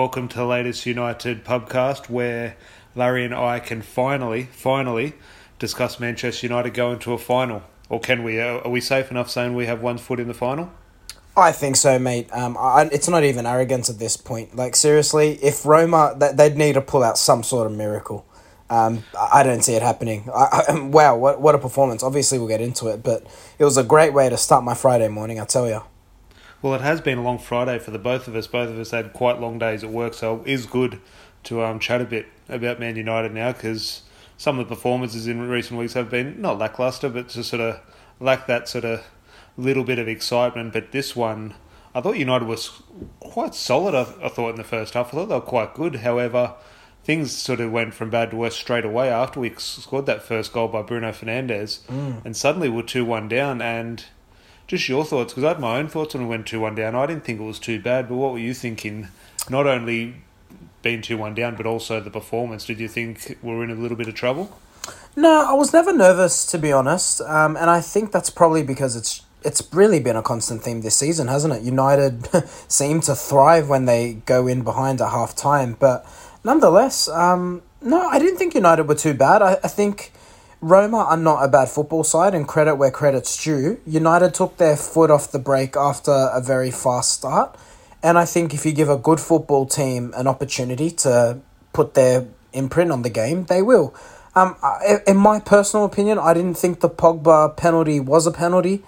Welcome to the latest United podcast, where Larry and I can finally, finally discuss Manchester United going to a final. Or can we? Are we safe enough saying we have one foot in the final? I think so, mate. Um, I, it's not even arrogance at this point. Like seriously, if Roma, th- they'd need to pull out some sort of miracle. Um, I don't see it happening. I, I, wow, what what a performance! Obviously, we'll get into it, but it was a great way to start my Friday morning. I tell you. Well, it has been a long Friday for the both of us. Both of us had quite long days at work, so it is good to um, chat a bit about Man United now because some of the performances in recent weeks have been not lackluster, but just sort of lack that sort of little bit of excitement. But this one, I thought United was quite solid. I, I thought in the first half, I thought they were quite good. However, things sort of went from bad to worse straight away after we scored that first goal by Bruno Fernandes, mm. and suddenly we're two one down and just your thoughts, because I had my own thoughts when we went 2 1 down. I didn't think it was too bad, but what were you thinking? Not only being 2 1 down, but also the performance. Did you think we are in a little bit of trouble? No, I was never nervous, to be honest. Um, and I think that's probably because it's it's really been a constant theme this season, hasn't it? United seem to thrive when they go in behind at half time. But nonetheless, um, no, I didn't think United were too bad. I, I think Roma are not a bad football side, and credit where credit's due. United took their foot off the brake after a very fast start, and I think if you give a good football team an opportunity to put their imprint on the game, they will. Um, in my personal opinion, I didn't think the Pogba penalty was a penalty.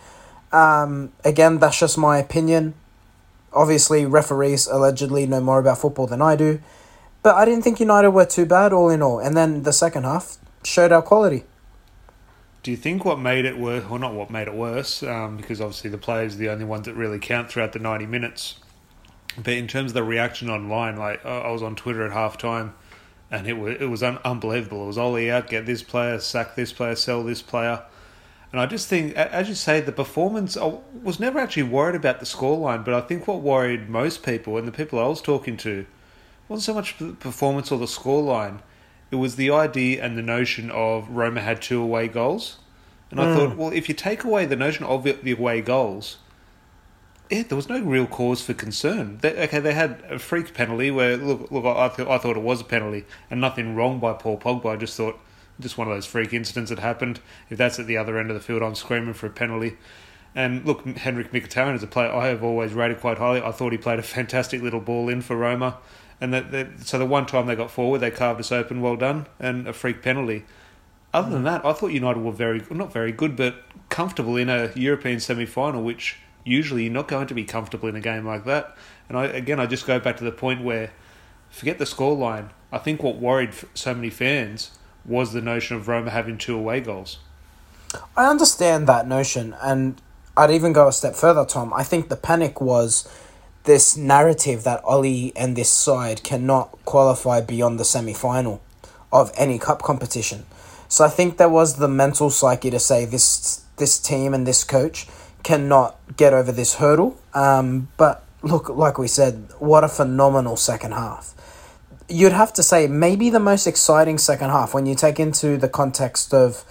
Um, again, that's just my opinion. Obviously, referees allegedly know more about football than I do. But I didn't think United were too bad, all in all. And then the second half showed our quality. Do you think what made it worse, or not what made it worse, um, because obviously the players are the only ones that really count throughout the 90 minutes, but in terms of the reaction online, like I was on Twitter at half time and it was, it was un- unbelievable. It was all out, get this player, sack this player, sell this player. And I just think, as you say, the performance, I was never actually worried about the scoreline, but I think what worried most people and the people I was talking to wasn't so much the performance or the scoreline it was the idea and the notion of Roma had two away goals. And I mm. thought, well, if you take away the notion of the away goals, yeah, there was no real cause for concern. They, okay, they had a freak penalty where look, look, I, th- I thought it was a penalty and nothing wrong by Paul Pogba. I just thought just one of those freak incidents that happened. If that's at the other end of the field, I'm screaming for a penalty. And look, Henrikh Mkhitaryan is a player I have always rated quite highly. I thought he played a fantastic little ball in for Roma. And that, so the one time they got forward, they carved us open. Well done, and a freak penalty. Other than that, I thought United were very not very good, but comfortable in a European semi final, which usually you're not going to be comfortable in a game like that. And I, again, I just go back to the point where forget the scoreline. I think what worried so many fans was the notion of Roma having two away goals. I understand that notion, and I'd even go a step further, Tom. I think the panic was this narrative that Ole and this side cannot qualify beyond the semi final of any cup competition. So I think there was the mental psyche to say this this team and this coach cannot get over this hurdle. Um, but look, like we said, what a phenomenal second half. You'd have to say maybe the most exciting second half when you take into the context of,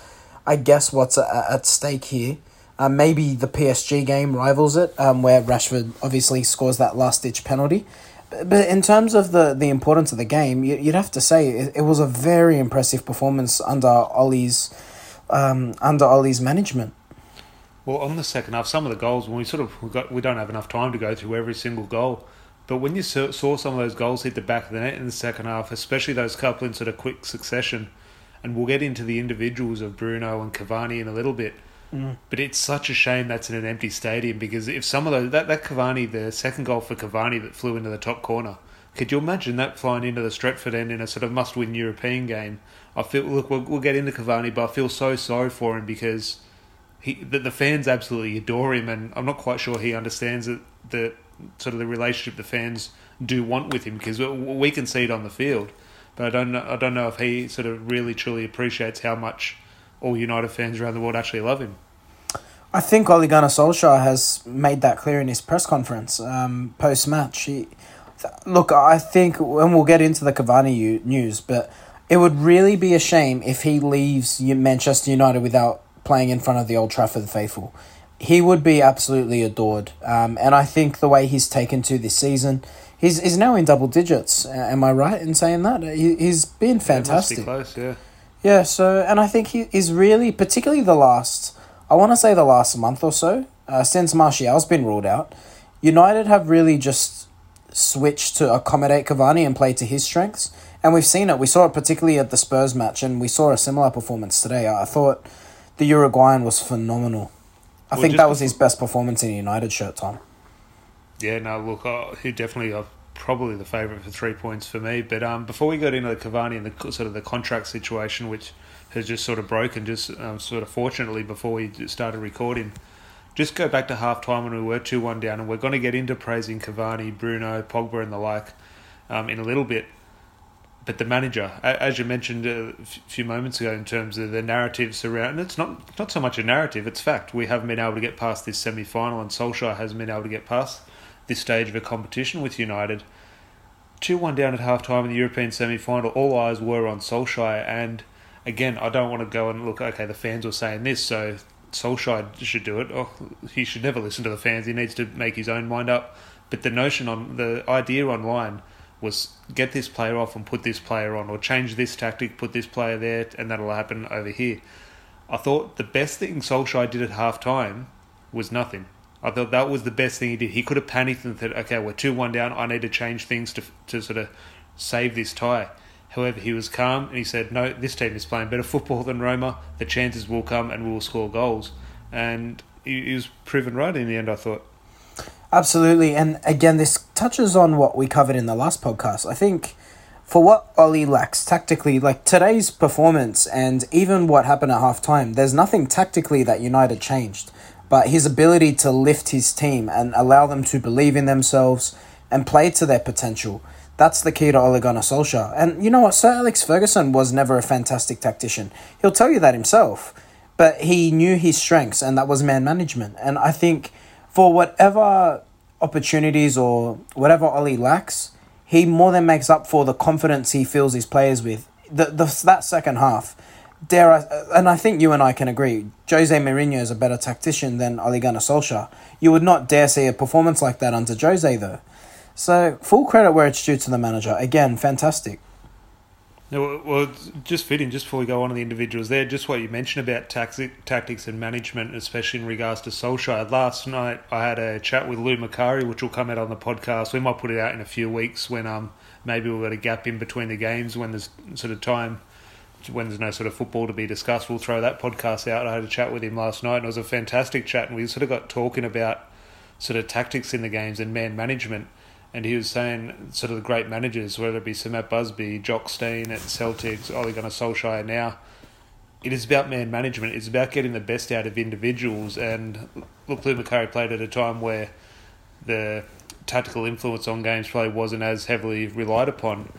I guess, what's at stake here uh, maybe the PSG game rivals it, um, where Rashford obviously scores that last ditch penalty. But in terms of the, the importance of the game, you'd have to say it, it was a very impressive performance under Ole's um, under Ole's management. Well, on the second half, some of the goals when we sort of we got we don't have enough time to go through every single goal, but when you saw some of those goals hit the back of the net in the second half, especially those couple in sort of quick succession, and we'll get into the individuals of Bruno and Cavani in a little bit Mm. But it's such a shame that's in an empty stadium because if some of those that that Cavani, the second goal for Cavani that flew into the top corner, could you imagine that flying into the Stretford end in a sort of must-win European game? I feel look, we'll, we'll get into Cavani, but I feel so sorry for him because he the, the fans absolutely adore him, and I'm not quite sure he understands it, the sort of the relationship the fans do want with him because we can see it on the field, but I don't I don't know if he sort of really truly appreciates how much all United fans around the world actually love him. I think Ole Gunnar Solskjaer has made that clear in his press conference um, post match. Look, I think, and we'll get into the Cavani news, but it would really be a shame if he leaves Manchester United without playing in front of the Old Trafford faithful. He would be absolutely adored, um, and I think the way he's taken to this season, He's, he's now in double digits. Am I right in saying that? He, he's been fantastic. Yeah, close, yeah. Yeah, so, and I think he is really, particularly the last, I want to say the last month or so, uh, since Martial's been ruled out, United have really just switched to accommodate Cavani and play to his strengths. And we've seen it. We saw it particularly at the Spurs match, and we saw a similar performance today. I thought the Uruguayan was phenomenal. I well, think that was his best performance in a United shirt, Tom. Yeah, no, look, uh, he definitely uh, probably the favourite for three points for me. But um, before we got into the Cavani and the sort of the contract situation, which has just sort of broken, just um, sort of fortunately before we started recording, just go back to half time when we were 2 1 down, and we're going to get into praising Cavani, Bruno, Pogba, and the like um, in a little bit. But the manager, as you mentioned a few moments ago, in terms of the narrative surrounding it's not not so much a narrative, it's fact. We haven't been able to get past this semi final, and Solskjaer hasn't been able to get past this stage of a competition with United. 2 1 down at half time in the European semi final, all eyes were on Solskjaer. And again, I don't want to go and look, okay, the fans were saying this, so Solskjaer should do it. Oh, he should never listen to the fans. He needs to make his own mind up. But the notion on the idea online was get this player off and put this player on, or change this tactic, put this player there, and that'll happen over here. I thought the best thing Solskjaer did at half time was nothing. I thought that was the best thing he did. He could have panicked and said, okay, we're 2 1 down. I need to change things to, to sort of save this tie. However, he was calm and he said, no, this team is playing better football than Roma. The chances will come and we will score goals. And he, he was proven right in the end, I thought. Absolutely. And again, this touches on what we covered in the last podcast. I think for what Ole lacks tactically, like today's performance and even what happened at half time, there's nothing tactically that United changed. But his ability to lift his team and allow them to believe in themselves and play to their potential that's the key to Ole Gunnar Solskjaer. And you know what? Sir Alex Ferguson was never a fantastic tactician. He'll tell you that himself. But he knew his strengths, and that was man management. And I think for whatever opportunities or whatever Ole lacks, he more than makes up for the confidence he fills his players with. The, the that second half, dare I, and I think you and I can agree, Jose Mourinho is a better tactician than Ole Gunnar Solskjaer. You would not dare see a performance like that under Jose though. So full credit where it's due to the manager. Again, fantastic. No, well, just fitting. Just before we go on to the individuals, there, just what you mentioned about tactic, tactics and management, especially in regards to Solskjaer. Last night, I had a chat with Lou Macari, which will come out on the podcast. We might put it out in a few weeks when um maybe we've got a gap in between the games when there's sort of time when there's no sort of football to be discussed. We'll throw that podcast out. I had a chat with him last night, and it was a fantastic chat, and we sort of got talking about sort of tactics in the games and man management and he was saying sort of the great managers, whether it be Sir Matt Busby, Jock Stein at Celtics, Ole Gunnar Solskjaer now, it is about man management. It's about getting the best out of individuals. And look, Lou Macari played at a time where the tactical influence on games play wasn't as heavily relied upon.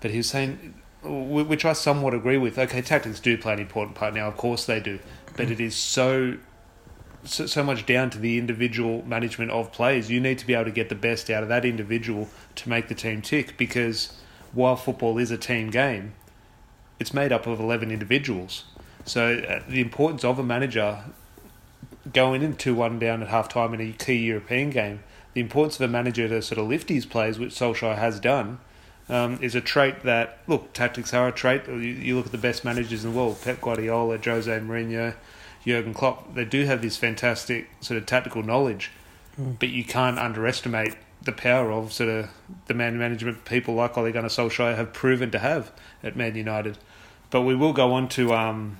But he was saying, which I somewhat agree with. Okay, tactics do play an important part now. Of course they do, but it is so so, so much down to the individual management of players. You need to be able to get the best out of that individual to make the team tick because while football is a team game, it's made up of 11 individuals. So uh, the importance of a manager going in 2 1 down at half time in a key European game, the importance of a manager to sort of lift his players, which Solskjaer has done, um, is a trait that, look, tactics are a trait. You, you look at the best managers in the world Pep Guardiola, Jose Mourinho, Jurgen Klopp, they do have this fantastic sort of tactical knowledge, mm. but you can't underestimate the power of sort of the man management people like Ole Gunnar Solskjaer have proven to have at Man United. But we will go on to um,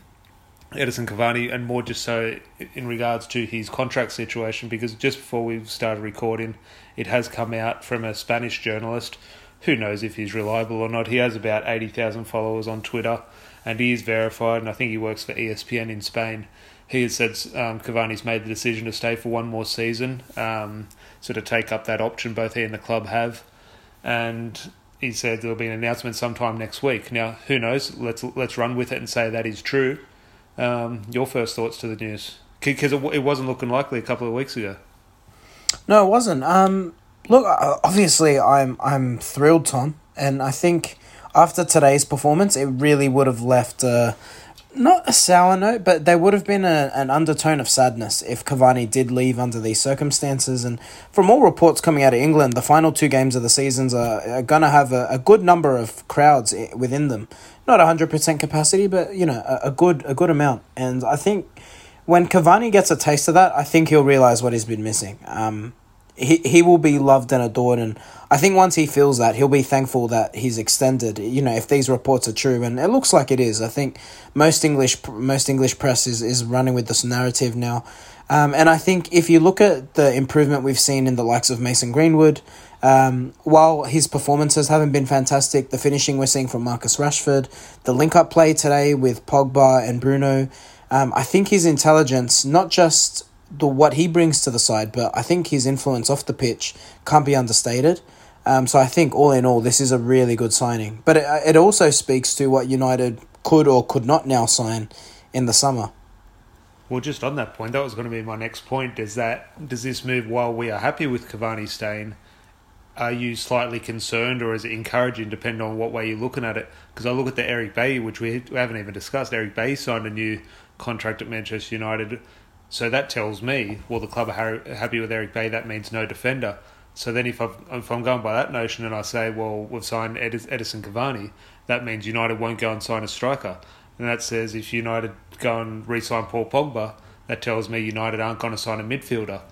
Edinson Cavani and more just so in regards to his contract situation because just before we started recording, it has come out from a Spanish journalist. Who knows if he's reliable or not? He has about 80,000 followers on Twitter and he is verified, and I think he works for ESPN in Spain he has said um, Cavani's made the decision to stay for one more season, um, so to take up that option both he and the club have, and he said there'll be an announcement sometime next week. Now, who knows? Let's let's run with it and say that is true. Um, your first thoughts to the news because it, it wasn't looking likely a couple of weeks ago. No, it wasn't. Um, look, obviously, I'm I'm thrilled, Tom, and I think after today's performance, it really would have left. Uh, not a sour note, but there would have been a, an undertone of sadness if Cavani did leave under these circumstances. And from all reports coming out of England, the final two games of the seasons are, are going to have a, a good number of crowds within them. Not 100% capacity, but, you know, a, a good a good amount. And I think when Cavani gets a taste of that, I think he'll realise what he's been missing. Um, he, he will be loved and adored and I think once he feels that he'll be thankful that he's extended. You know if these reports are true and it looks like it is I think most English most English press is, is running with this narrative now. Um, and I think if you look at the improvement we've seen in the likes of Mason Greenwood um, while his performances haven't been fantastic the finishing we're seeing from Marcus Rashford the link up play today with Pogba and Bruno um, I think his intelligence not just the what he brings to the side, but I think his influence off the pitch can't be understated. Um, so I think all in all, this is a really good signing. But it, it also speaks to what United could or could not now sign in the summer. Well, just on that point, that was going to be my next point. Is that does this move while we are happy with Cavani staying? Are you slightly concerned, or is it encouraging, depending on what way you're looking at it? Because I look at the Eric Bailly, which we haven't even discussed. Eric Bailly signed a new contract at Manchester United so that tells me, well, the club are happy with Eric Bailly. That means no defender. So then, if, i if I'm going by that notion and I say, well, we've signed Edinson Cavani, that means United won't go and sign a striker. And that says if United go and re-sign Paul Pogba, that tells me United aren't going to sign a midfielder.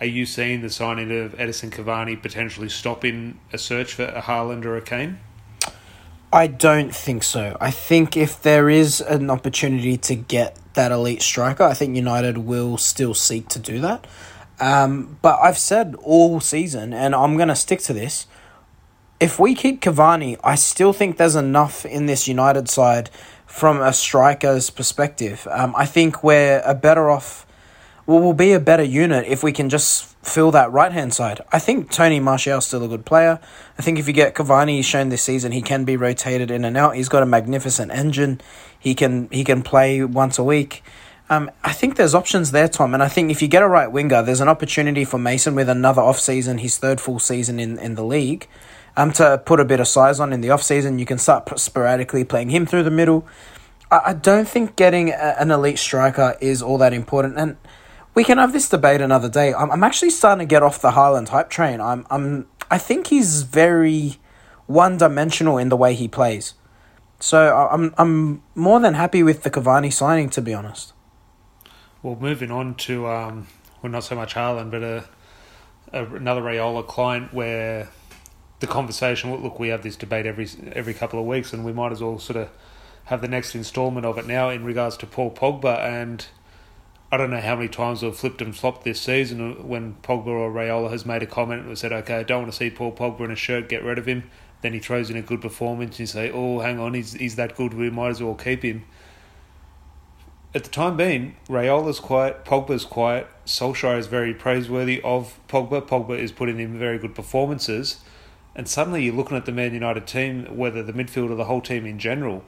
Are you seeing the signing of Edinson Cavani potentially stopping a search for a Haaland or a Kane? I don't think so. I think if there is an opportunity to get that elite striker, I think United will still seek to do that. Um, but I've said all season, and I'm going to stick to this. If we keep Cavani, I still think there's enough in this United side from a striker's perspective. Um, I think we're a better off well, we'll be a better unit if we can just fill that right hand side. I think Tony Martial's still a good player. I think if you get Cavani, he's shown this season he can be rotated in and out. He's got a magnificent engine. He can he can play once a week. Um, I think there's options there, Tom, and I think if you get a right winger, there's an opportunity for Mason with another off season, his third full season in, in the league, um, to put a bit of size on in the off season. You can start sporadically playing him through the middle. I, I don't think getting a, an elite striker is all that important, and we can have this debate another day. I'm, I'm actually starting to get off the Haaland hype train. I'm, I'm, I think he's very one dimensional in the way he plays. So I'm, I'm more than happy with the Cavani signing, to be honest. Well, moving on to, um, well, not so much Haaland, but a, a, another Raiola client where the conversation. Look, we have this debate every every couple of weeks, and we might as well sort of have the next instalment of it now in regards to Paul Pogba and I don't know how many times we've flipped and flopped this season when Pogba or Raiola has made a comment and said, okay, I don't want to see Paul Pogba in a shirt, get rid of him. Then he throws in a good performance and you say, oh, hang on, he's, he's that good, we might as well keep him. At the time being, Raiola's quiet, Pogba's quiet, Solskjaer is very praiseworthy of Pogba. Pogba is putting in very good performances. And suddenly you're looking at the Man United team, whether the midfield or the whole team in general,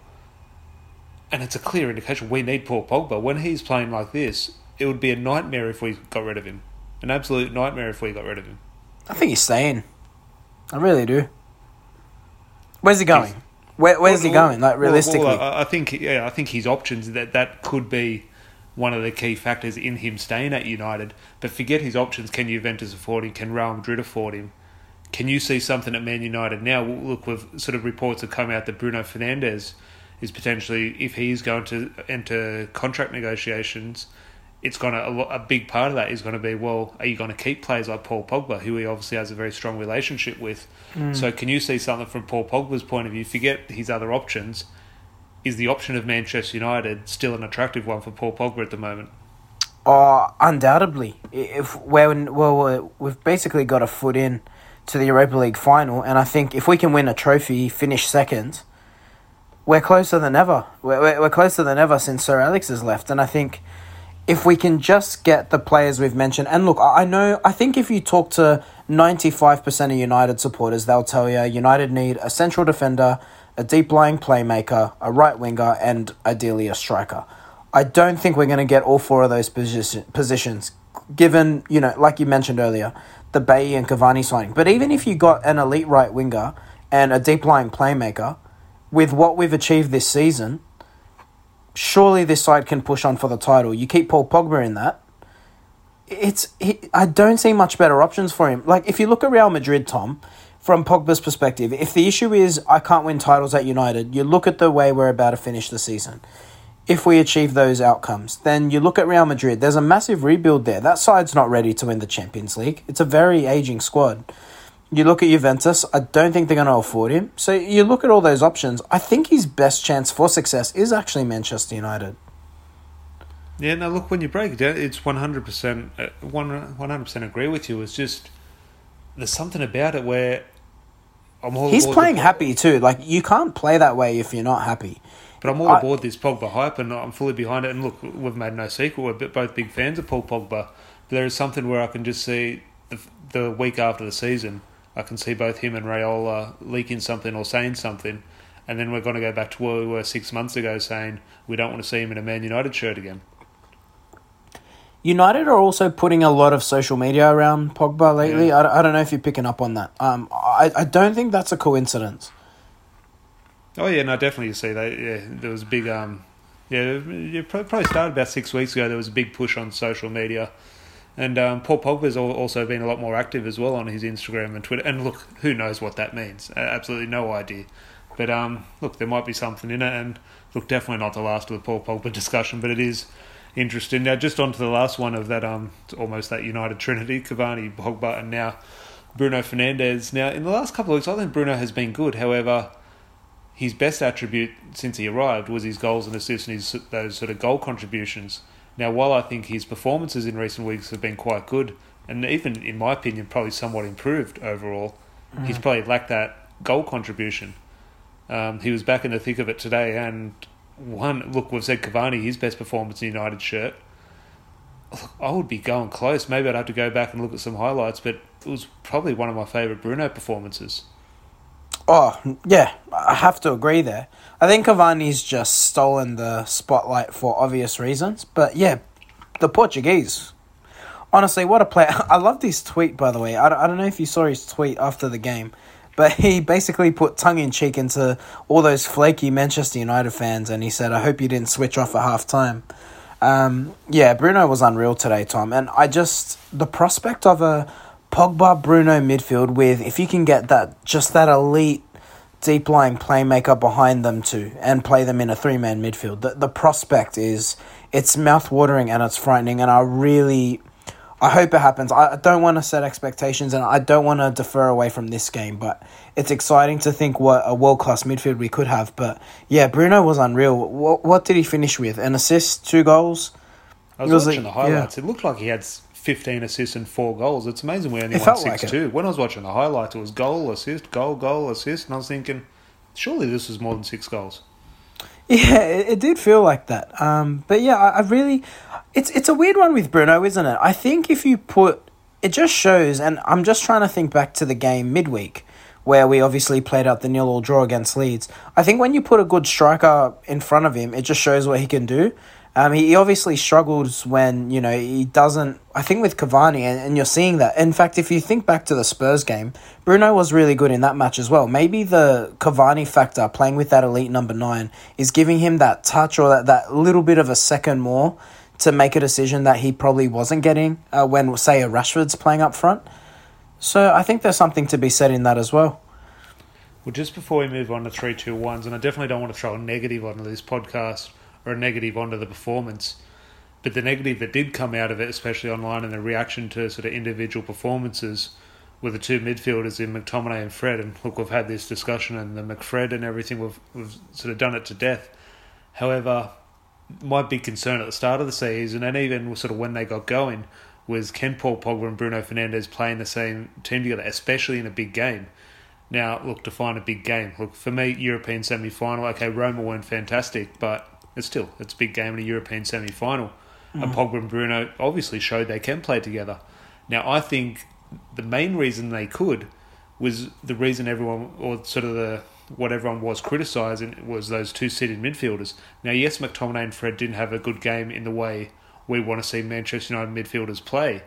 and it's a clear indication we need Paul Pogba. When he's playing like this, it would be a nightmare if we got rid of him. An absolute nightmare if we got rid of him. I think he's staying. I really do. Where's he going? Where, where's well, he going? Like realistically, well, well, I think yeah, I think his options that that could be one of the key factors in him staying at United. But forget his options. Can Juventus afford him? Can Real Madrid afford him? Can you see something at Man United now? Look, with sort of reports have come out that Bruno Fernandes is potentially, if he's going to enter contract negotiations, it's going to a, a big part of that is going to be well, are you going to keep players like Paul Pogba, who he obviously has a very strong relationship with? Mm. So, can you see something from Paul Pogba's point of view? Forget his other options. Is the option of Manchester United still an attractive one for Paul Pogba at the moment? Oh, undoubtedly. If we're, well, we've basically got a foot in to the Europa League final, and I think if we can win a trophy, finish second, we're closer than ever. We're, we're closer than ever since Sir Alex has left. And I think if we can just get the players we've mentioned, and look, I know, I think if you talk to 95% of United supporters, they'll tell you United need a central defender, a deep lying playmaker, a right winger, and ideally a striker. I don't think we're going to get all four of those position, positions, given, you know, like you mentioned earlier, the Bailly and Cavani signing. But even if you got an elite right winger and a deep lying playmaker, with what we've achieved this season, surely this side can push on for the title. You keep Paul Pogba in that. It's he, I don't see much better options for him. Like if you look at Real Madrid, Tom, from Pogba's perspective, if the issue is I can't win titles at United, you look at the way we're about to finish the season. If we achieve those outcomes, then you look at Real Madrid. There's a massive rebuild there. That side's not ready to win the Champions League. It's a very aging squad. You look at Juventus, I don't think they're going to afford him. So you look at all those options. I think his best chance for success is actually Manchester United. Yeah, now look, when you break it down, it's 100%, uh, 100% agree with you. It's just, there's something about it where I'm all He's playing the, happy too. Like, you can't play that way if you're not happy. But I'm all I- aboard this Pogba hype and I'm fully behind it. And look, we've made no secret, we're both big fans of Paul Pogba. But there is something where I can just see the, the week after the season, I can see both him and Raiola leaking something or saying something. And then we're going to go back to where we were six months ago saying we don't want to see him in a Man United shirt again. United are also putting a lot of social media around Pogba lately. I, I don't know if you're picking up on that. Um, I, I don't think that's a coincidence. Oh yeah, no, definitely. You see that. Yeah, there was a big. Um, yeah, you pro- probably started about six weeks ago. There was a big push on social media, and um, Paul Pogba's al- also been a lot more active as well on his Instagram and Twitter. And look, who knows what that means? Absolutely no idea. But um, look, there might be something in it, and look, definitely not the last of the Paul Pogba discussion, but it is interesting. Now, just on to the last one of that. Um, almost that United Trinity: Cavani, Pogba, and now Bruno Fernandes. Now, in the last couple of weeks, I think Bruno has been good. However his best attribute since he arrived was his goals and assists and his those sort of goal contributions. Now, while I think his performances in recent weeks have been quite good, and even in my opinion, probably somewhat improved overall, he's probably lacked that goal contribution. Um, he was back in the thick of it today, and one look, we've said Cavani his best performance in United shirt. I would be going close. Maybe I'd have to go back and look at some highlights, but it was probably one of my favourite Bruno performances. Oh, yeah, I have to agree there. I think Cavani's just stolen the spotlight for obvious reasons. But yeah, the Portuguese. Honestly, what a player. I love this tweet, by the way. I don't, I don't know if you saw his tweet after the game, but he basically put tongue in cheek into all those flaky Manchester United fans and he said, I hope you didn't switch off at half time. Um, yeah, Bruno was unreal today, Tom. And I just, the prospect of a Pogba Bruno midfield with, if you can get that, just that elite deep lying playmaker behind them too and play them in a three man midfield. The, the prospect is, it's mouth watering and it's frightening. And I really, I hope it happens. I don't want to set expectations and I don't want to defer away from this game, but it's exciting to think what a world class midfield we could have. But yeah, Bruno was unreal. What, what did he finish with? An assist, two goals? I was, was watching like- the highlights. It looked like he had 15 assists and four goals. It's amazing we only It won 6 like it. 2. When I was watching the highlights, it was goal, assist, goal, goal, assist. And I was thinking, surely this was more than six goals. Yeah, it, it did feel like that. Um, but yeah, I, I really, it's it's a weird one with Bruno, isn't it? I think if you put, it just shows, and I'm just trying to think back to the game midweek, where we obviously played out the nil all draw against Leeds. I think when you put a good striker in front of him, it just shows what he can do. Um, he, obviously struggles when you know he doesn't. I think with Cavani, and, and you're seeing that. In fact, if you think back to the Spurs game, Bruno was really good in that match as well. Maybe the Cavani factor, playing with that elite number nine, is giving him that touch or that, that little bit of a second more to make a decision that he probably wasn't getting uh, when, say, a Rashford's playing up front. So I think there's something to be said in that as well. Well, just before we move on to three, two, ones, and I definitely don't want to throw a negative onto this podcast or a negative onto the performance, but the negative that did come out of it, especially online and the reaction to sort of individual performances, were the two midfielders in McTominay and Fred. And look, we've had this discussion and the McFred and everything, we've, we've sort of done it to death. However, my big concern at the start of the season and even sort of when they got going was can Paul Pogba and Bruno Fernandes playing the same team together, especially in a big game. Now, look, to find a big game. Look, for me, European semi final, okay, Roma weren't fantastic, but it's still, it's a big game in a European semi final. And mm. Pogba and Bruno obviously showed they can play together. Now, I think the main reason they could was the reason everyone, or sort of the what everyone was criticising, was those two seated midfielders. Now, yes, McTominay and Fred didn't have a good game in the way we want to see Manchester United midfielders play.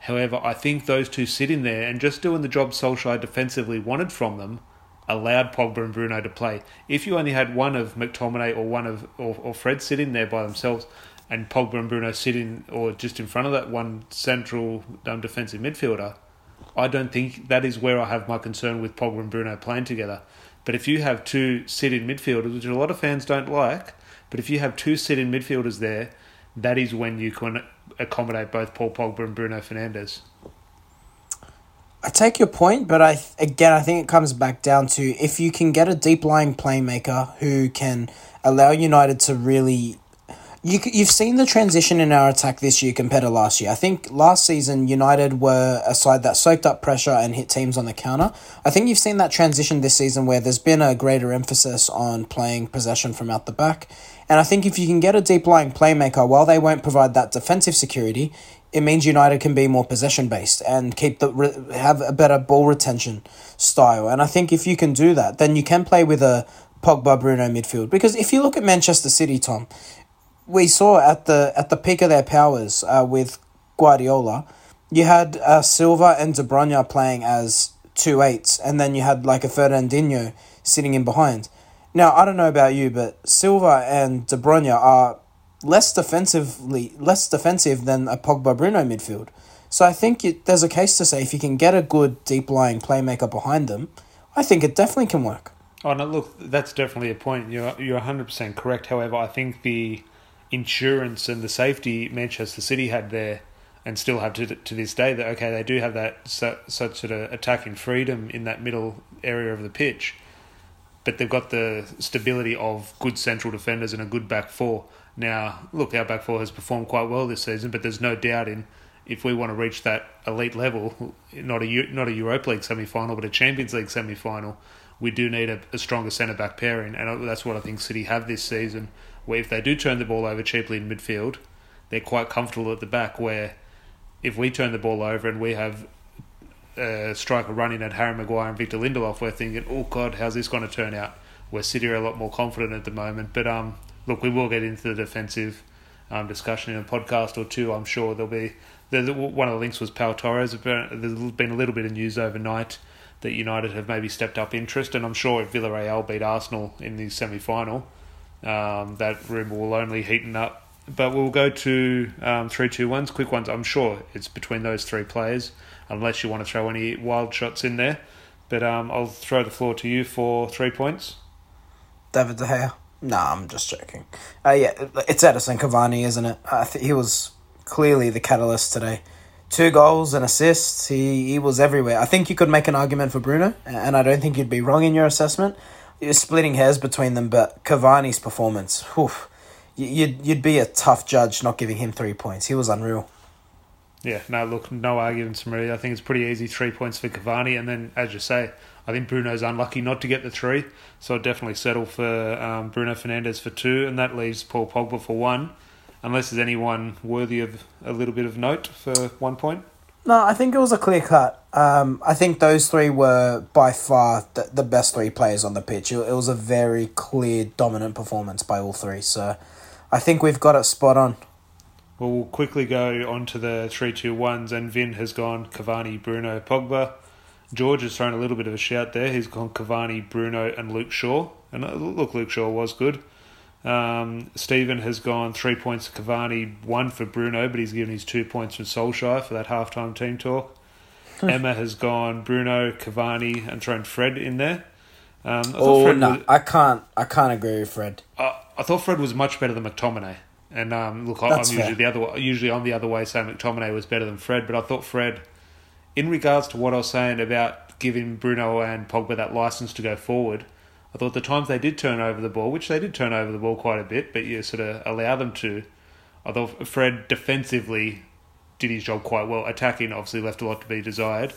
However, I think those two sitting there and just doing the job Solskjaer defensively wanted from them allowed Pogba and Bruno to play. If you only had one of McTominay or one of or, or Fred sitting there by themselves, and Pogba and Bruno sitting or just in front of that one central um, defensive midfielder, I don't think that is where I have my concern with Pogba and Bruno playing together. But if you have two sit-in midfielders, which a lot of fans don't like, but if you have two sit-in midfielders there, that is when you can accommodate both Paul Pogba and Bruno Fernandes. I take your point, but I again I think it comes back down to if you can get a deep lying playmaker who can allow United to really you you've seen the transition in our attack this year compared to last year. I think last season United were a side that soaked up pressure and hit teams on the counter. I think you've seen that transition this season where there's been a greater emphasis on playing possession from out the back. And I think if you can get a deep lying playmaker, while they won't provide that defensive security, it means United can be more possession based and keep the have a better ball retention style. And I think if you can do that, then you can play with a Pogba Bruno midfield. Because if you look at Manchester City, Tom, we saw at the at the peak of their powers uh, with Guardiola, you had uh, Silva and De Bruyne playing as two eights, and then you had like a Fernandinho sitting in behind. Now I don't know about you, but Silva and De Bruyne are less defensively less defensive than a Pogba Bruno midfield. So I think it, there's a case to say if you can get a good deep lying playmaker behind them, I think it definitely can work. Oh no, look, that's definitely a point. You're you're hundred percent correct. However, I think the insurance and the safety Manchester City had there, and still have to to this day, that okay, they do have that such sort of attacking freedom in that middle area of the pitch, but they've got the stability of good central defenders and a good back four. Now, look, our back four has performed quite well this season, but there's no doubt in if we want to reach that elite level, not a not a Europa League semi final, but a Champions League semi final, we do need a, a stronger centre back pairing, and that's what I think City have this season. Where if they do turn the ball over cheaply in midfield, they're quite comfortable at the back. Where if we turn the ball over and we have a striker running at Harry Maguire and Victor Lindelof, we're thinking, oh God, how's this going to turn out? Where City are a lot more confident at the moment, but um, look, we will get into the defensive um, discussion in a podcast or two. I'm sure there'll be. one of the links was Pau Torres. There's been a little bit of news overnight that United have maybe stepped up interest, and I'm sure if Villarreal beat Arsenal in the semi final, um, that rumour will only heaten up. But we'll go to um, three, two, ones, quick ones. I'm sure it's between those three players, unless you want to throw any wild shots in there. But um, I'll throw the floor to you for three points. David De Gea. Nah, I'm just joking. Uh, yeah, it's Edinson Cavani, isn't it? I th- he was clearly the catalyst today. Two goals and assists. He he was everywhere. I think you could make an argument for Bruno, and I don't think you'd be wrong in your assessment. You're splitting hairs between them, but Cavani's performance, whew, you'd you'd be a tough judge not giving him three points. He was unreal. Yeah, no, look, no arguments from me. I think it's pretty easy. Three points for Cavani, and then as you say, I think Bruno's unlucky not to get the three, so I'd definitely settle for um, Bruno Fernandes for two, and that leaves Paul Pogba for one, unless there's anyone worthy of a little bit of note for one point. No, I think it was a clear cut. Um, I think those three were by far the, the best three players on the pitch. It, it was a very clear, dominant performance by all three, so I think we've got it spot on. Well, we'll quickly go on to the three two ones, and Vin has gone Cavani, Bruno, Pogba. George has thrown a little bit of a shout there. He's gone Cavani, Bruno, and Luke Shaw. And look, Luke Shaw was good. Um, Stephen has gone three points for Cavani, one for Bruno, but he's given his two points from Solskjaer for that halftime team talk. Emma has gone Bruno, Cavani, and thrown Fred in there. Um, I oh no, was, I can't. I can't agree with Fred. I, I thought Fred was much better than McTominay. And um, look, That's I'm usually fair. the other. Usually, I'm the other way, saying McTominay was better than Fred. But I thought Fred in regards to what I was saying about giving Bruno and Pogba that license to go forward, I thought the times they did turn over the ball, which they did turn over the ball quite a bit, but you sort of allow them to. I thought Fred defensively did his job quite well. Attacking obviously left a lot to be desired,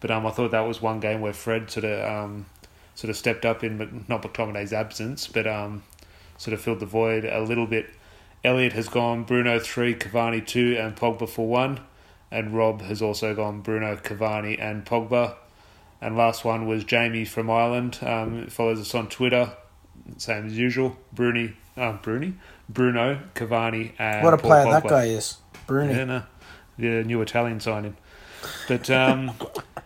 but um, I thought that was one game where Fred sort of um, sort of stepped up in not McTominay's absence, but um, sort of filled the void a little bit. Elliot has gone Bruno three, Cavani two, and Pogba for one and Rob has also gone Bruno, Cavani, and Pogba. And last one was Jamie from Ireland. Um, follows us on Twitter, same as usual. Bruni, uh, Bruni, Bruno, Cavani, and what a player Pogba. that guy is. Bruni, yeah, no, the new Italian signing. But um,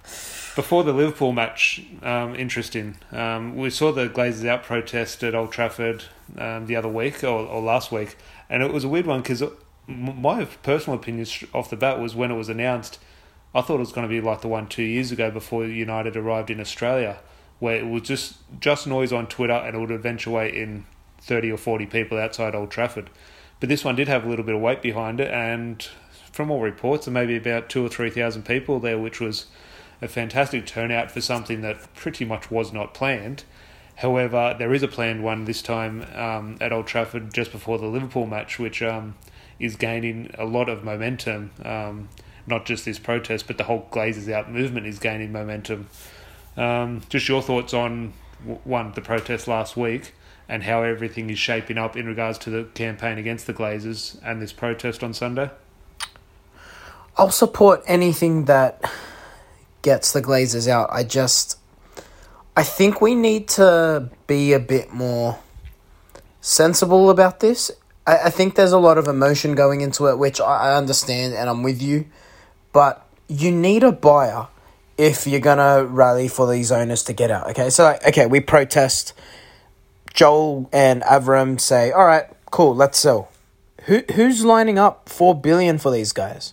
Before the Liverpool match, um, interesting. Um, we saw the Glazers out protest at Old Trafford um, the other week or, or last week, and it was a weird one because my personal opinion off the bat was when it was announced, I thought it was going to be like the one two years ago before United arrived in Australia, where it was just just noise on Twitter and it would eventuate in thirty or forty people outside Old Trafford. But this one did have a little bit of weight behind it, and from all reports, there may be about two or three thousand people there, which was a fantastic turnout for something that pretty much was not planned. However, there is a planned one this time um, at Old Trafford just before the Liverpool match, which um, is gaining a lot of momentum. Um, not just this protest, but the whole Glazers Out movement is gaining momentum. Um, just your thoughts on one the protest last week and how everything is shaping up in regards to the campaign against the Glazers and this protest on Sunday. I'll support anything that gets the Glazers out. I just I think we need to be a bit more sensible about this. I, I think there's a lot of emotion going into it, which I, I understand and I'm with you. But you need a buyer if you're gonna rally for these owners to get out. Okay, so like, okay, we protest. Joel and Avram say, "All right, cool, let's sell." Who who's lining up four billion for these guys?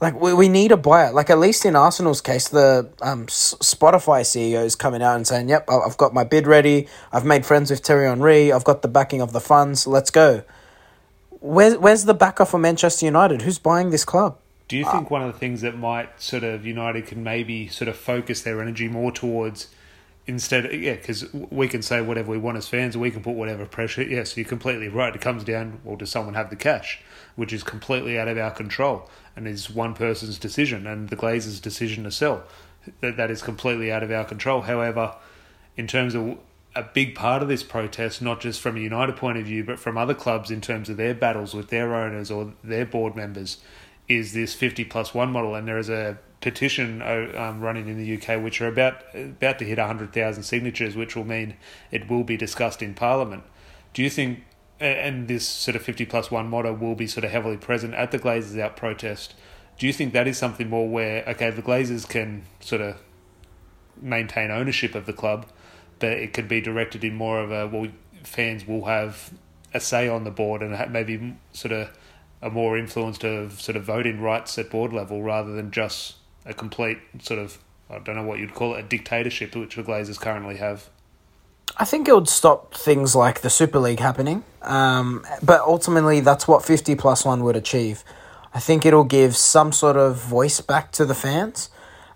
Like we, we need a buyer. Like at least in Arsenal's case, the um, Spotify CEO is coming out and saying, "Yep, I've got my bid ready. I've made friends with Thierry Henry. I've got the backing of the funds. Let's go." Where's where's the backer for Manchester United? Who's buying this club? Do you think one of the things that might sort of United can maybe sort of focus their energy more towards instead? Yeah, because we can say whatever we want as fans, we can put whatever pressure. Yes, you're completely right. It comes down, well, does someone have the cash, which is completely out of our control and is one person's decision and the Glazers' decision to sell. That that is completely out of our control. However, in terms of a big part of this protest, not just from a United point of view, but from other clubs in terms of their battles with their owners or their board members, is this 50 plus one model. And there is a petition uh, um, running in the UK which are about about to hit 100,000 signatures, which will mean it will be discussed in Parliament. Do you think and this sort of 50 plus one motto will be sort of heavily present at the Glazers out protest. Do you think that is something more where, okay, the Glazers can sort of maintain ownership of the club, but it could be directed in more of a, well, fans will have a say on the board and maybe sort of a more influenced of sort of voting rights at board level rather than just a complete sort of, I don't know what you'd call it, a dictatorship, which the Glazers currently have? I think it would stop things like the Super League happening. Um, but ultimately, that's what 50 plus 1 would achieve. I think it'll give some sort of voice back to the fans.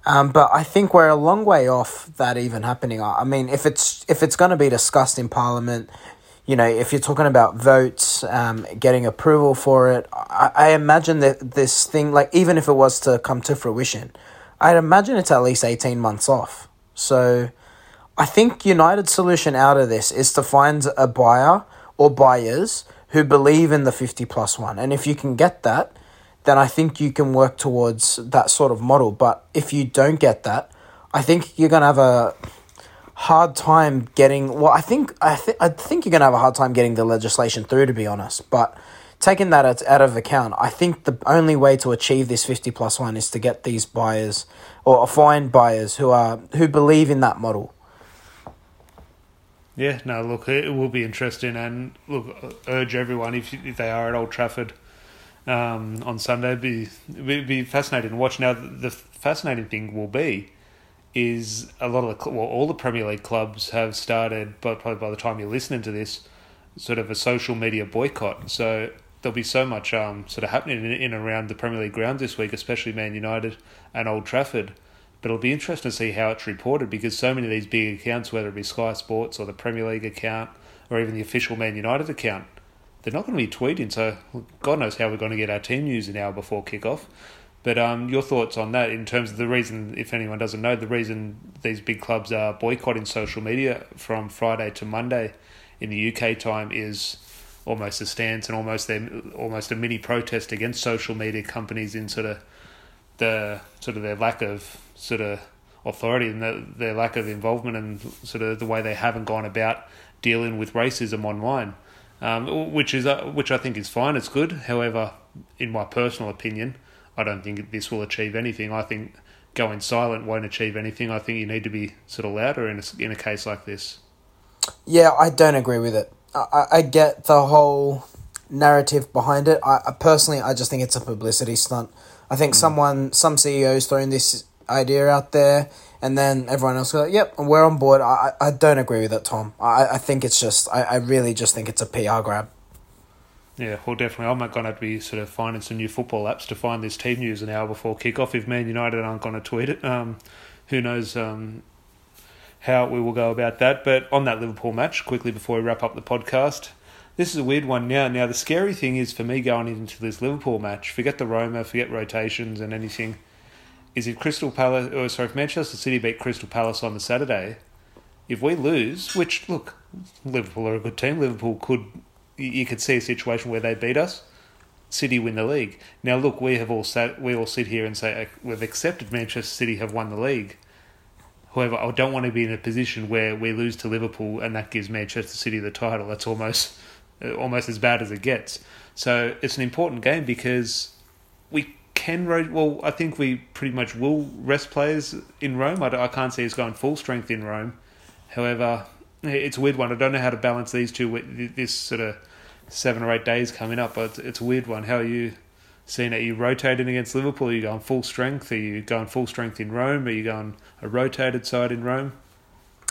Um, but I think we're a long way off that even happening. I mean, if it's if it's going to be discussed in Parliament, you know, if you're talking about votes, um, getting approval for it, I, I imagine that this thing, like even if it was to come to fruition, I'd imagine it's at least eighteen months off. So I think United's solution out of this is to find a buyer or buyers who believe in the 50 plus one. And if you can get that, then I think you can work towards that sort of model. But if you don't get that, I think you're to have a hard time getting well I think I, th- I think you're to have a hard time getting the legislation through to be honest. But taking that out of account I think the only way to achieve this 50 plus 1 is to get these buyers or find buyers who are who believe in that model. Yeah, no, look, it will be interesting, and look, uh, urge everyone if if they are at Old Trafford um, on Sunday, be be, be fascinating to watch. Now, the fascinating thing will be is a lot of the well, all the Premier League clubs have started, but probably by the time you're listening to this, sort of a social media boycott. So there'll be so much um, sort of happening in, in around the Premier League ground this week, especially Man United and Old Trafford. But it'll be interesting to see how it's reported because so many of these big accounts, whether it be Sky Sports or the Premier League account or even the official Man United account, they're not going to be tweeting. So God knows how we're going to get our team news an hour before kickoff. But um, your thoughts on that in terms of the reason, if anyone doesn't know, the reason these big clubs are boycotting social media from Friday to Monday in the UK time is almost a stance and almost their, almost a mini protest against social media companies in sort of the sort of their lack of sort of authority and the, their lack of involvement and sort of the way they haven't gone about dealing with racism online, um, which is uh, which I think is fine. It's good. However, in my personal opinion, I don't think this will achieve anything. I think going silent won't achieve anything. I think you need to be sort of louder in a, in a case like this. Yeah, I don't agree with it. I, I get the whole narrative behind it. I, I personally, I just think it's a publicity stunt. I think mm. someone, some CEOs throwing this idea out there, and then everyone else goes, "Yep, we're on board." I, I don't agree with it, Tom. I, I think it's just, I, I really just think it's a PR grab. Yeah, well, definitely. I'm not going to to be sort of finding some new football apps to find this team news an hour before kickoff. If Man United aren't going to tweet it, um, who knows um, how we will go about that. But on that Liverpool match, quickly before we wrap up the podcast, this is a weird one now. Now, the scary thing is for me going into this Liverpool match, forget the Roma, forget rotations and anything, is if Crystal Palace, or sorry, if Manchester City beat Crystal Palace on the Saturday, if we lose, which, look, Liverpool are a good team, Liverpool could, you could see a situation where they beat us. City win the league. Now, look, we have all sat, we all sit here and say uh, we've accepted Manchester City have won the league. However, I don't want to be in a position where we lose to Liverpool and that gives Manchester City the title. That's almost uh, almost as bad as it gets. So it's an important game because we can well. I think we pretty much will rest players in Rome. I, I can't see us going full strength in Rome. However, it's a weird one. I don't know how to balance these two. This sort of seven or eight days coming up, but it's a weird one. How are you seeing it? Are you rotating against Liverpool? Are you going full strength? Are you going full strength in Rome? Are you going a rotated side in Rome?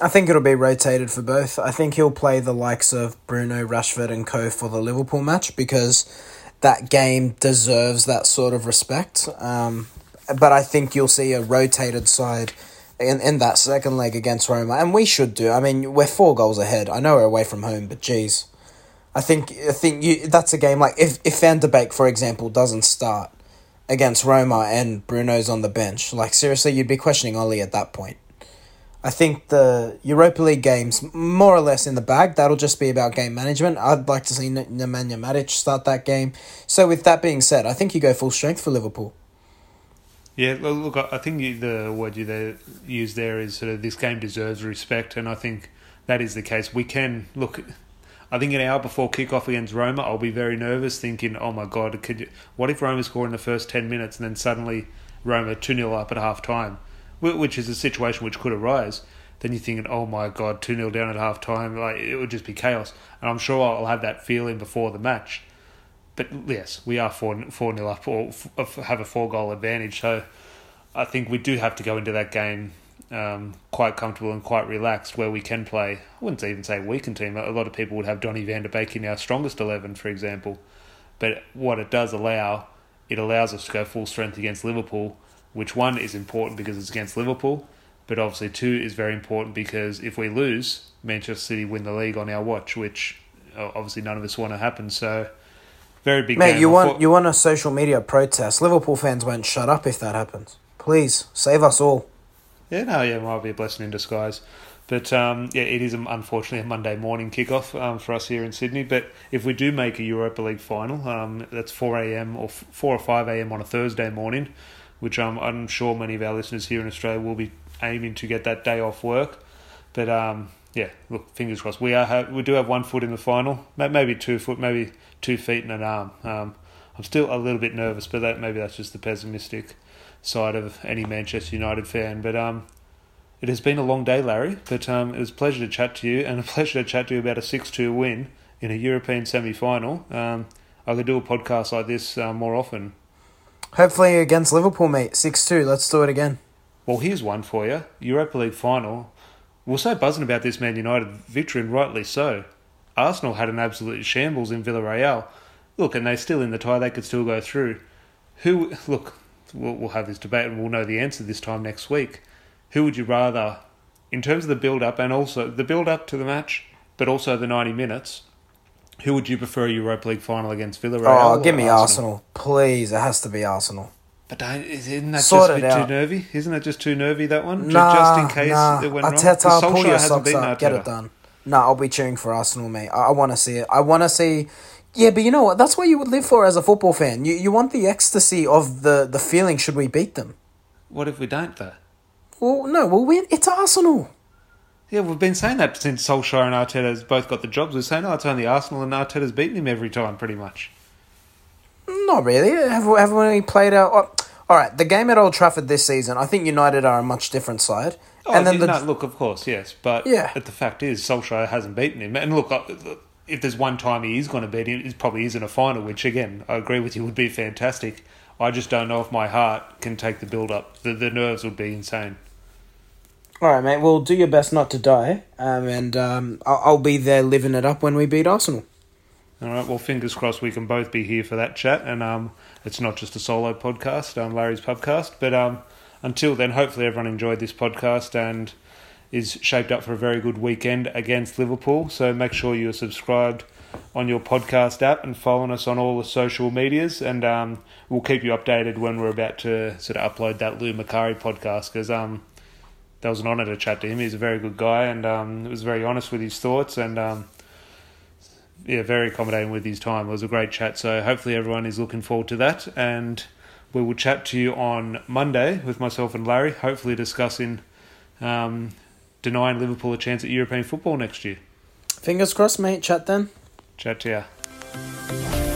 I think it'll be rotated for both. I think he'll play the likes of Bruno, Rashford, and Co for the Liverpool match because that game deserves that sort of respect. Um, but I think you'll see a rotated side in, in that second leg against Roma, and we should do. I mean, we're four goals ahead. I know we're away from home, but geez, I think I think you that's a game like if if Van de Beek, for example, doesn't start against Roma and Bruno's on the bench, like seriously, you'd be questioning Ole at that point. I think the Europa League games more or less in the bag. That'll just be about game management. I'd like to see Nemanja Matic start that game. So with that being said, I think you go full strength for Liverpool. Yeah, look, I think the word you use there is sort of this game deserves respect, and I think that is the case. We can look. I think an hour before kickoff against Roma, I'll be very nervous, thinking, "Oh my God, could you, what if Roma score in the first ten minutes and then suddenly Roma two 0 up at half time?" Which is a situation which could arise, then you're thinking, oh my god, 2 0 down at half time, like it would just be chaos. And I'm sure I'll have that feeling before the match. But yes, we are 4 4 0 up or have a four goal advantage. So I think we do have to go into that game um, quite comfortable and quite relaxed where we can play. I wouldn't even say weakened team. A lot of people would have Donny van de Beek in our strongest 11, for example. But what it does allow, it allows us to go full strength against Liverpool which one is important because it's against Liverpool, but obviously two is very important because if we lose, Manchester City win the league on our watch, which uh, obviously none of us want to happen. So very big. Mate, you want you want a social media protest? Liverpool fans won't shut up if that happens. Please save us all. Yeah, no, yeah, it might be a blessing in disguise. But um, yeah, it is unfortunately a Monday morning kickoff um, for us here in Sydney. But if we do make a Europa League final, um, that's four a.m. or four or five a.m. on a Thursday morning which I'm, I'm sure many of our listeners here in Australia will be aiming to get that day off work. But um, yeah, look, fingers crossed. We are we do have one foot in the final, maybe two foot, maybe two feet and an arm. Um, I'm still a little bit nervous, but that maybe that's just the pessimistic side of any Manchester United fan. But um, it has been a long day, Larry. But um, it was a pleasure to chat to you, and a pleasure to chat to you about a six-two win in a European semi-final. Um, I could do a podcast like this uh, more often. Hopefully against Liverpool, mate. 6 2. Let's do it again. Well, here's one for you Europa League final. We're so buzzing about this Man United victory, and rightly so. Arsenal had an absolute shambles in Villarreal. Look, and they're still in the tie, they could still go through. Who, look, we'll, have this debate and we'll know the answer this time next week. Who would you rather, in terms of the build up and also the build up to the match, but also the 90 minutes, who would you prefer a Europa League final against Villarreal? Oh, give me Arsenal? Arsenal? please. It has to be Arsenal. But isn't that sort just a bit too nervy? Isn't that just too nervy that one? Nah, just in case nah. it went Arteta, wrong. pull your socks up, get it done. No, nah, I'll be cheering for Arsenal, mate. I, I want to see it. I want to see. Yeah, but you know what? That's what you would live for as a football fan. You you want the ecstasy of the the feeling. Should we beat them? What if we don't, though? Well, no, we'll win. It's Arsenal. Yeah, we've been saying that since Solskjaer and Arteta's both got the jobs. We're saying, oh, it's only Arsenal and Arteta's beaten him every time, pretty much. Not really. Have, have we played out? Oh, all right, the game at Old Trafford this season, I think United are a much different side. Oh, and then the no, look, of course, yes, but Yeah. but the fact is, Solskjaer hasn't beaten him. And look, uh, if there's one time he is going to beat him, it probably is in a final. Which again, I agree with you, would be fantastic. I just don't know if my heart can take the build up. The the nerves would be insane. All right, mate. Well, do your best not to die, um, and um, I'll, I'll be there living it up when we beat Arsenal. All right. Well, fingers crossed we can both be here for that chat, and um, it's not just a solo podcast, um, Larry's podcast. But um, until then, hopefully everyone enjoyed this podcast and is shaped up for a very good weekend against Liverpool. So make sure you're subscribed on your podcast app and following us on all the social medias, and um, we'll keep you updated when we're about to sort of upload that Lou Macari podcast because um, that was an honour to chat to him. He's a very good guy and um, was very honest with his thoughts and. Um, yeah, very accommodating with his time. It was a great chat. So hopefully everyone is looking forward to that. And we will chat to you on Monday with myself and Larry, hopefully discussing um, denying Liverpool a chance at European football next year. Fingers crossed, mate. Chat then. Chat to you.